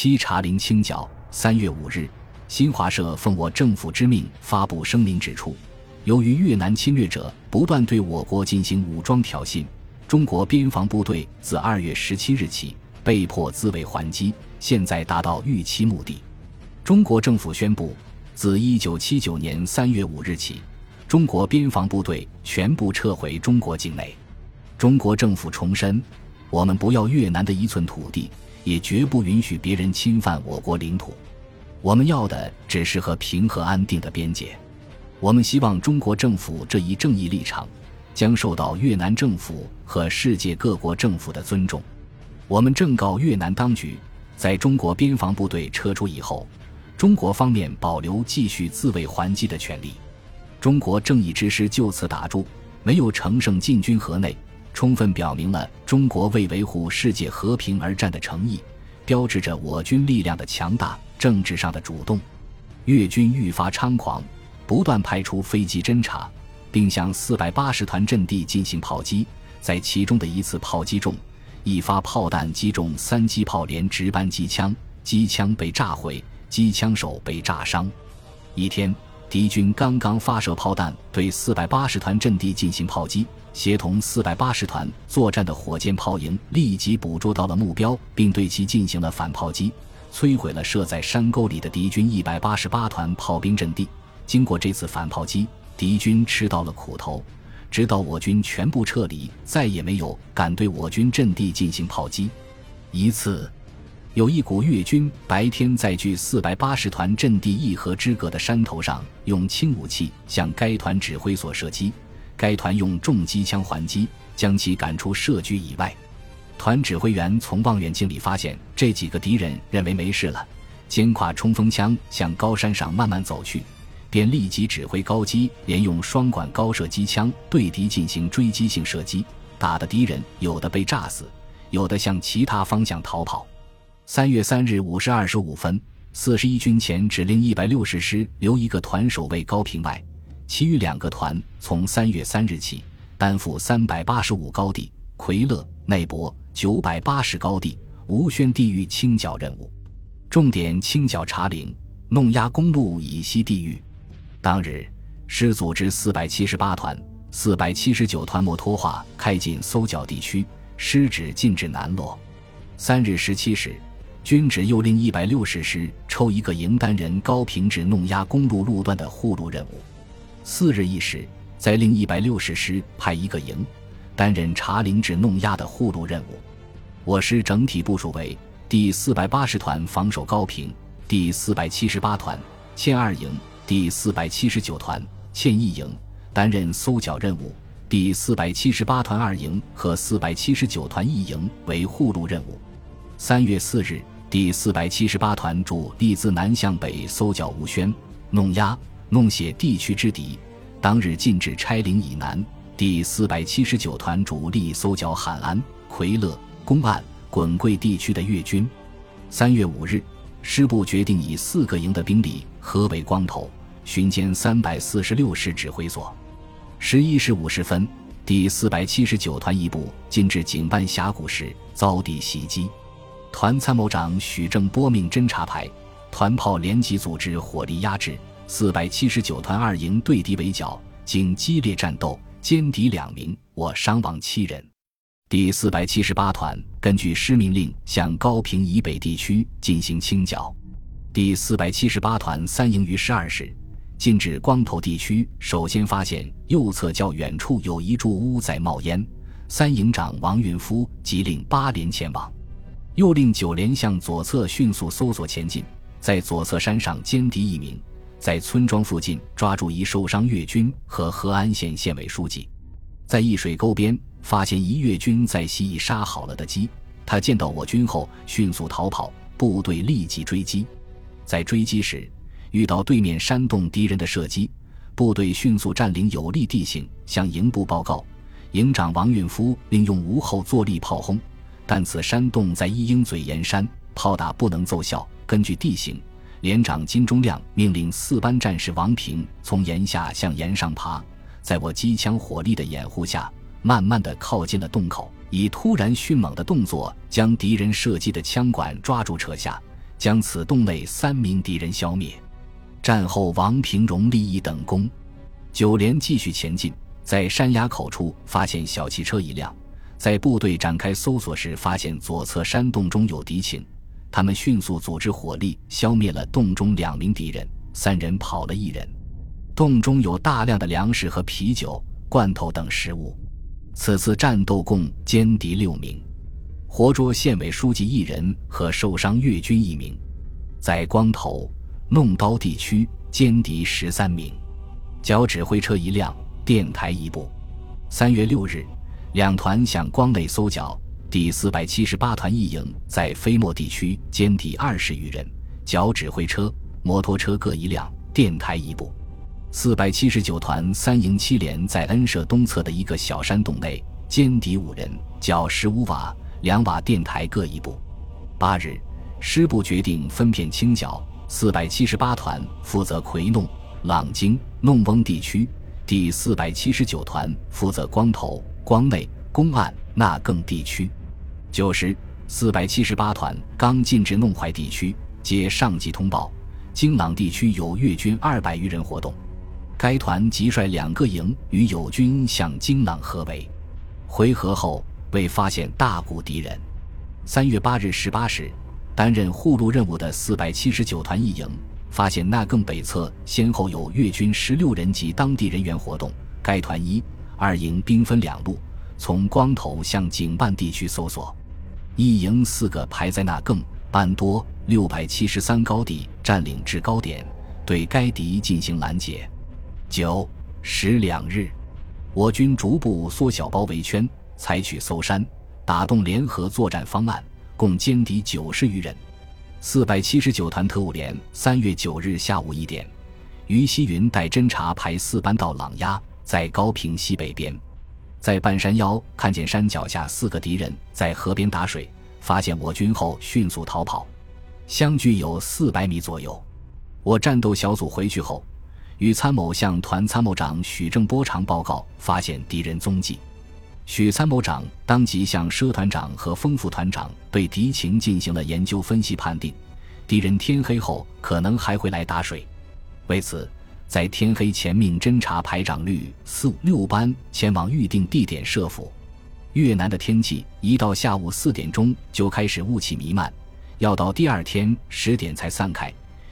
七茶陵清剿。三月五日，新华社奉我政府之命发布声明，指出，由于越南侵略者不断对我国进行武装挑衅，中国边防部队自二月十七日起被迫自卫还击，现在达到预期目的。中国政府宣布，自一九七九年三月五日起，中国边防部队全部撤回中国境内。中国政府重申，我们不要越南的一寸土地。也绝不允许别人侵犯我国领土。我们要的只是和平和安定的边界。我们希望中国政府这一正义立场将受到越南政府和世界各国政府的尊重。我们正告越南当局，在中国边防部队撤出以后，中国方面保留继续自卫还击的权利。中国正义之师就此打住，没有乘胜进军河内。充分表明了中国为维护世界和平而战的诚意，标志着我军力量的强大、政治上的主动。越军愈发猖狂，不断派出飞机侦察，并向四百八十团阵地进行炮击。在其中的一次炮击中，一发炮弹击中三机炮连值班机枪，机枪被炸毁，机枪手被炸伤。一天，敌军刚刚发射炮弹对四百八十团阵地进行炮击。协同四百八十团作战的火箭炮营立即捕捉到了目标，并对其进行了反炮击，摧毁了设在山沟里的敌军一百八十八团炮兵阵地。经过这次反炮击，敌军吃到了苦头，直到我军全部撤离，再也没有敢对我军阵地进行炮击。一次，有一股越军白天在距四百八十团阵地一河之隔的山头上，用轻武器向该团指挥所射击。该团用重机枪还击，将其赶出设局以外。团指挥员从望远镜里发现这几个敌人认为没事了，肩挎冲锋枪向高山上慢慢走去，便立即指挥高机连用双管高射机枪对敌进行追击性射击，打的敌人有的被炸死，有的向其他方向逃跑。三月三日五时二十五分，四十一军前指令一百六十师留一个团守卫高平外。其余两个团从三月三日起担负三百八十五高地、奎勒、内博九百八十高地、吴宣地域清剿任务，重点清剿茶陵、弄压公路以西地域。当日，师组织四百七十八团、四百七十九团摩托化开进搜剿地区，师指进至南洛。三日十七时，军指又令一百六十师抽一个营担任高平至弄压公路路段的护路任务。四日一时，再令一百六十师派一个营，担任茶陵至弄压的护路任务。我师整体部署为：第四百八十团防守高平，第四百七十八团欠二营，第四百七十九团欠一营，担任搜剿任务。第四百七十八团二营和四百七十九团一营为护路任务。三月四日，第四百七十八团主力自南向北搜剿吴宣、弄压。弄写地区之敌，当日进至拆陵以南。第四百七十九团主力搜剿海安、奎勒、公案、滚贵地区的越军。三月五日，师部决定以四个营的兵力合围光头，巡歼三百四十六师指挥所。十一时五十分，第四百七十九团一部进至井半峡谷时遭敌袭击，团参谋长许正波命侦察排、团炮连级组织火力压制。四百七十九团二营对敌围剿，经激烈战斗，歼敌两名，我伤亡七人。第四百七十八团根据师命令向高平以北地区进行清剿。第四百七十八团三营于十二时进至光头地区，首先发现右侧较远处有一柱屋在冒烟。三营长王运夫即令八连前往，又令九连向左侧迅速搜索前进，在左侧山上歼敌一名。在村庄附近抓住一受伤越军和和安县县委书记，在一水沟边发现一越军在袭已杀好了的鸡，他见到我军后迅速逃跑，部队立即追击。在追击时遇到对面山洞敌人的射击，部队迅速占领有利地形，向营部报告。营长王运夫并用无后坐力炮轰，但此山洞在一鹰嘴岩山，炮打不能奏效。根据地形。连长金忠亮命令四班战士王平从岩下向岩上爬，在我机枪火力的掩护下，慢慢的靠近了洞口，以突然迅猛的动作将敌人射击的枪管抓住扯下，将此洞内三名敌人消灭。战后，王平荣立一等功。九连继续前进，在山崖口处发现小汽车一辆。在部队展开搜索时，发现左侧山洞中有敌情，他们迅速组织火力消灭了洞中两名敌人，三人跑了一人。洞中有大量的粮食和啤酒、罐头等食物。此次战斗共歼敌六名，活捉县委书记一人和受伤越军一名。在光头、弄刀地区歼敌十三名，交指挥车一辆，电台一部。三月六日。两团向光内搜剿，第四百七十八团一营在飞莫地区歼敌二十余人，缴指挥车、摩托车各一辆，电台一部。四百七十九团三营七连在恩舍东侧的一个小山洞内歼敌五人，缴十五瓦，两瓦电台各一部。八日，师部决定分片清剿，四百七十八团负责奎弄、朗京、弄翁地区，第四百七十九团负责光头。光内、公案、那更地区，九时，四百七十八团刚进至弄淮地区，接上级通报，京朗地区有越军二百余人活动。该团即率两个营与友军向京朗合围。回合后未发现大股敌人。三月八日十八时，担任护路任务的四百七十九团一营发现那更北侧先后有越军十六人及当地人员活动。该团一。二营兵分两路，从光头向井半地区搜索。一营四个排在那更班多六百七十三高地占领制高点，对该敌进行拦截。九十两日，我军逐步缩小包围圈，采取搜山、打洞联合作战方案，共歼敌九十余人。四百七十九团特务连三月九日下午一点，于西云带侦察排四班到朗压。在高平西北边，在半山腰看见山脚下四个敌人在河边打水，发现我军后迅速逃跑，相距有四百米左右。我战斗小组回去后，与参谋向团参谋长许正波长报告发现敌人踪迹。许参谋长当即向佘团长和丰副团长对敌情进行了研究分析判定，敌人天黑后可能还会来打水，为此。在天黑前，命侦察排长率四六班前往预定地点设伏。越南的天气一到下午四点钟就开始雾气弥漫，要到第二天十点才散开。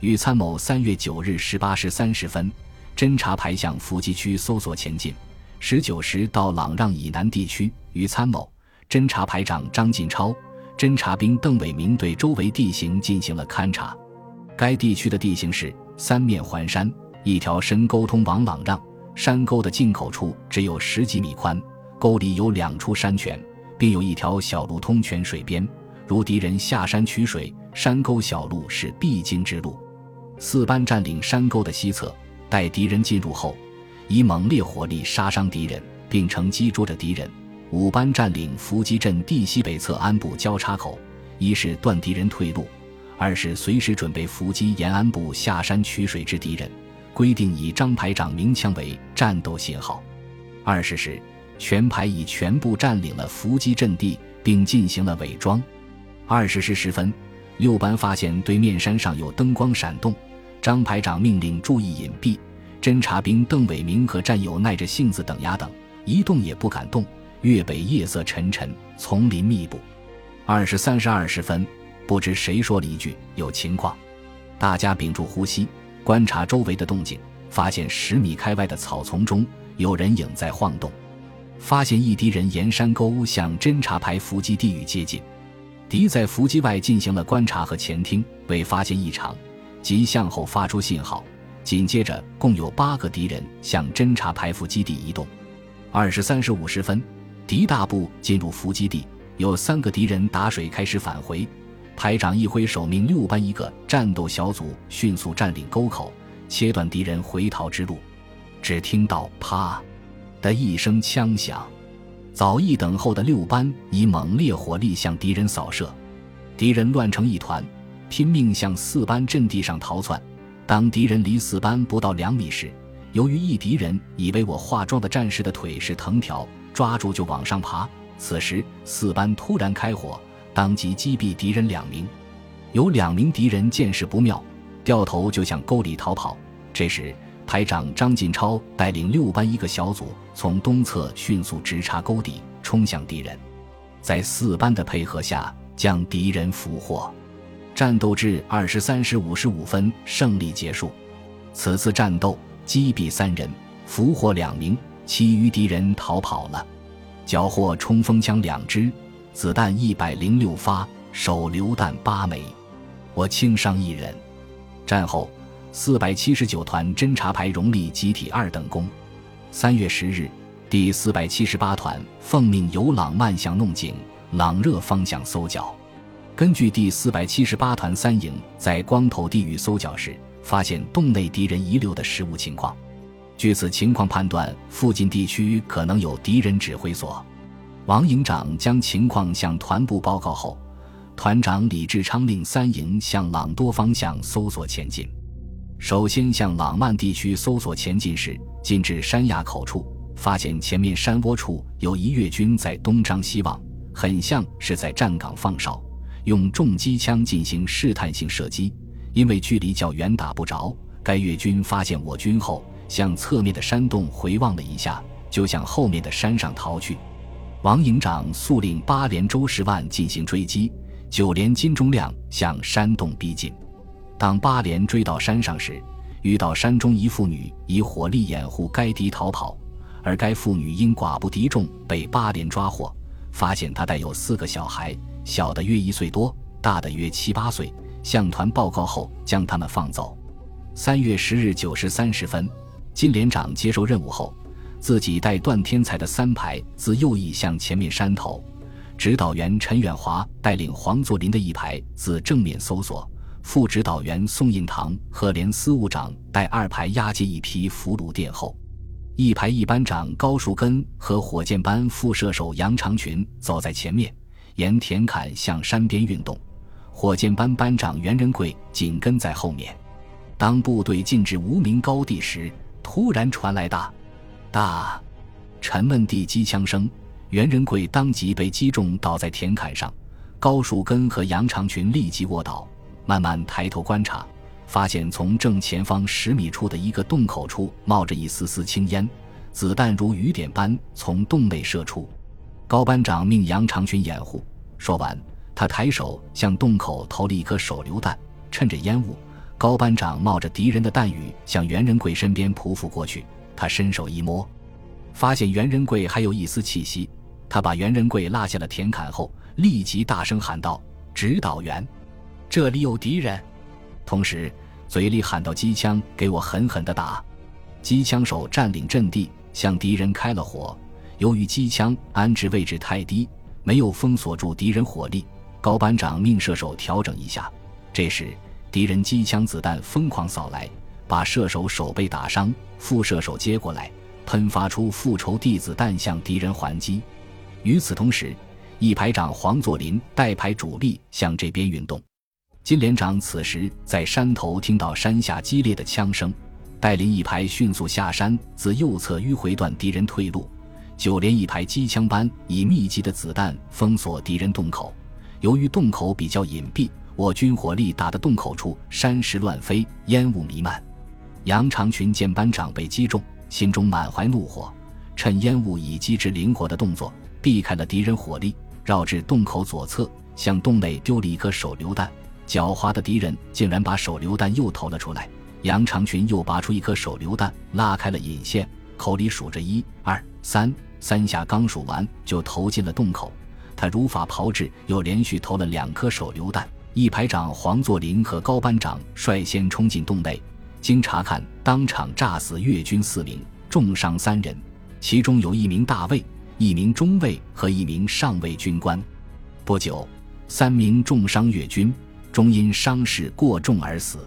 与参谋三月九日十八时三十分，侦察排向伏击区搜索前进。十九时到朗让以南地区，与参谋、侦察排长张进超、侦察兵邓伟明对周围地形进行了勘察。该地区的地形是三面环山。一条深沟通往朗让山沟的进口处只有十几米宽，沟里有两处山泉，并有一条小路通泉水边。如敌人下山取水，山沟小路是必经之路。四班占领山沟的西侧，待敌人进入后，以猛烈火力杀伤敌人，并乘机捉着敌人。五班占领伏击镇地西北侧安部交叉口，一是断敌人退路，二是随时准备伏击延安部下山取水之敌人。规定以张排长鸣枪为战斗信号。二十时，全排已全部占领了伏击阵地，并进行了伪装。二十时十分，六班发现对面山上有灯光闪动，张排长命令注意隐蔽。侦察兵邓伟明和战友耐着性子等呀等，一动也不敢动。粤北夜色沉沉，丛林密布。二十三时二十分，不知谁说了一句：“有情况。”大家屏住呼吸。观察周围的动静，发现十米开外的草丛中有人影在晃动，发现一敌人沿山沟向侦察排伏击地域接近，敌在伏击外进行了观察和前听，未发现异常，即向后发出信号。紧接着，共有八个敌人向侦察排伏基地移动。二十三时五十分，敌大部进入伏击地，有三个敌人打水开始返回。排长一挥手，命六班一个战斗小组迅速占领沟口，切断敌人回逃之路。只听到“啪”的一声枪响，早已等候的六班以猛烈火力向敌人扫射，敌人乱成一团，拼命向四班阵地上逃窜。当敌人离四班不到两米时，由于一敌人以为我化妆的战士的腿是藤条，抓住就往上爬。此时四班突然开火。当即击毙敌人两名，有两名敌人见势不妙，掉头就向沟里逃跑。这时，排长张进超带领六班一个小组从东侧迅速直插沟底，冲向敌人，在四班的配合下将敌人俘获。战斗至二十三时五十五分，胜利结束。此次战斗击毙三人，俘获两名，其余敌人逃跑了。缴获冲锋枪两支，子弹一百零六发，手榴弹八枚。我轻伤一人。战后，四百七十九团侦察排荣立集体二等功。三月十日，第四百七十八团奉命由朗曼向弄井、朗热方向搜剿。根据第四百七十八团三营在光头地域搜剿时发现洞内敌人遗留的食物情况，据此情况判断，附近地区可能有敌人指挥所。王营长将情况向团部报告后，团长李志昌令三营向朗多方向搜索前进。首先向朗曼地区搜索前进时，进至山崖口处，发现前面山窝处有一越军在东张西望，很像是在站岗放哨。用重机枪进行试探性射击，因为距离较远打不着。该越军发现我军后，向侧面的山洞回望了一下，就向后面的山上逃去。王营长速令八连周十万进行追击，九连金钟亮向山洞逼近。当八连追到山上时，遇到山中一妇女以火力掩护该敌逃跑，而该妇女因寡不敌众被八连抓获，发现她带有四个小孩。小的约一岁多，大的约七八岁。向团报告后，将他们放走。三月十日九时三十分，金连长接受任务后，自己带段天才的三排自右翼向前面山头，指导员陈远华带领黄作霖的一排自正面搜索，副指导员宋应堂和连司务长带二排押解一批俘虏殿后，一排一班长高树根和火箭班副射手杨长群走在前面。沿田坎向山边运动，火箭班班长袁仁贵紧跟在后面。当部队进至无名高地时，突然传来大、大、沉闷地机枪声，袁仁贵当即被击中，倒在田坎上。高树根和杨长群立即卧倒，慢慢抬头观察，发现从正前方十米处的一个洞口处冒着一丝丝青烟，子弹如雨点般从洞内射出。高班长命杨长群掩护。说完，他抬手向洞口投了一颗手榴弹。趁着烟雾，高班长冒着敌人的弹雨向袁仁贵身边匍匐过去。他伸手一摸，发现袁仁贵还有一丝气息。他把袁仁贵拉下了田坎后，立即大声喊道：“指导员，这里有敌人！”同时，嘴里喊到：“机枪，给我狠狠地打！”机枪手占领阵地，向敌人开了火。由于机枪安置位置太低，没有封锁住敌人火力，高班长命射手调整一下。这时，敌人机枪子弹疯狂扫来，把射手手背打伤。副射手接过来，喷发出复仇地子弹向敌人还击。与此同时，一排长黄作霖带排主力向这边运动。金连长此时在山头听到山下激烈的枪声，带领一排迅速下山，自右侧迂回断敌人退路。九连一排机枪班以密集的子弹封锁敌人洞口，由于洞口比较隐蔽，我军火力打的洞口处山石乱飞，烟雾弥漫。杨长群见班长被击中，心中满怀怒火，趁烟雾以机智灵活的动作避开了敌人火力，绕至洞口左侧，向洞内丢了一颗手榴弹。狡猾的敌人竟然把手榴弹又投了出来，杨长群又拔出一颗手榴弹，拉开了引线，口里数着一二三。三下刚数完，就投进了洞口。他如法炮制，又连续投了两颗手榴弹。一排长黄作霖和高班长率先冲进洞内，经查看，当场炸死越军四名，重伤三人，其中有一名大尉、一名中尉和一名上尉军官。不久，三名重伤越军终因伤势过重而死。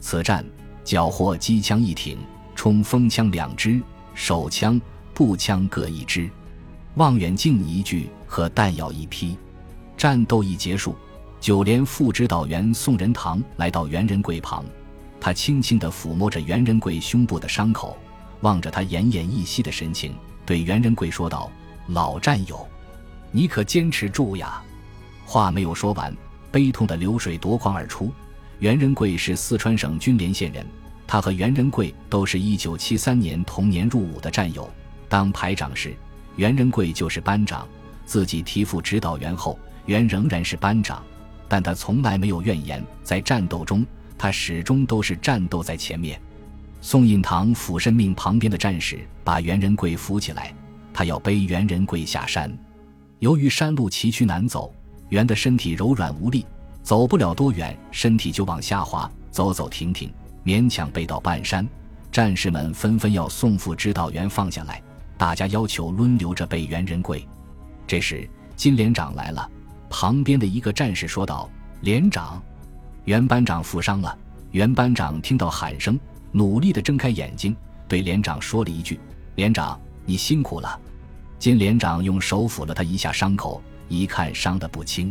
此战缴获机枪一挺，冲锋枪两支，手枪。步枪各一支，望远镜一具和弹药一批。战斗一结束，九连副指导员宋仁堂来到袁仁贵旁，他轻轻地抚摸着袁仁贵胸部的伤口，望着他奄奄一息的神情，对袁仁贵说道：“老战友，你可坚持住呀！”话没有说完，悲痛的流水夺眶而出。袁仁贵是四川省军连县人，他和袁仁贵都是一九七三年同年入伍的战友。当排长时，袁仁贵就是班长，自己提副指导员后，袁仍然是班长，但他从来没有怨言。在战斗中，他始终都是战斗在前面。宋印堂俯身命旁边的战士把袁仁贵扶起来，他要背袁仁贵下山。由于山路崎岖难走，袁的身体柔软无力，走不了多远，身体就往下滑，走走停停，勉强背到半山。战士们纷纷要宋副指导员放下来，大家要求轮流着背袁仁贵。这时金连长来了，旁边的一个战士说道：“连长，袁班长负伤了。”袁班长听到喊声。努力地睁开眼睛，对连长说了一句：“连长，你辛苦了。”金连长用手抚了他一下伤口，一看伤得不轻，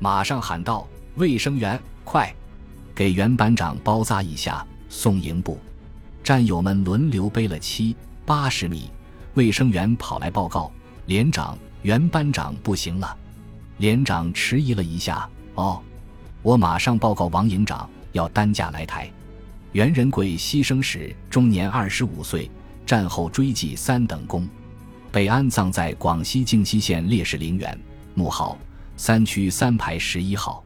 马上喊道：“卫生员，快，给袁班长包扎一下，送营部。”战友们轮流背了七八十米，卫生员跑来报告：“连长，袁班长不行了。”连长迟疑了一下：“哦，我马上报告王营长，要担架来抬。”袁仁贵牺牲时终年二十五岁，战后追记三等功，被安葬在广西靖西县烈士陵园，墓号三区三排十一号。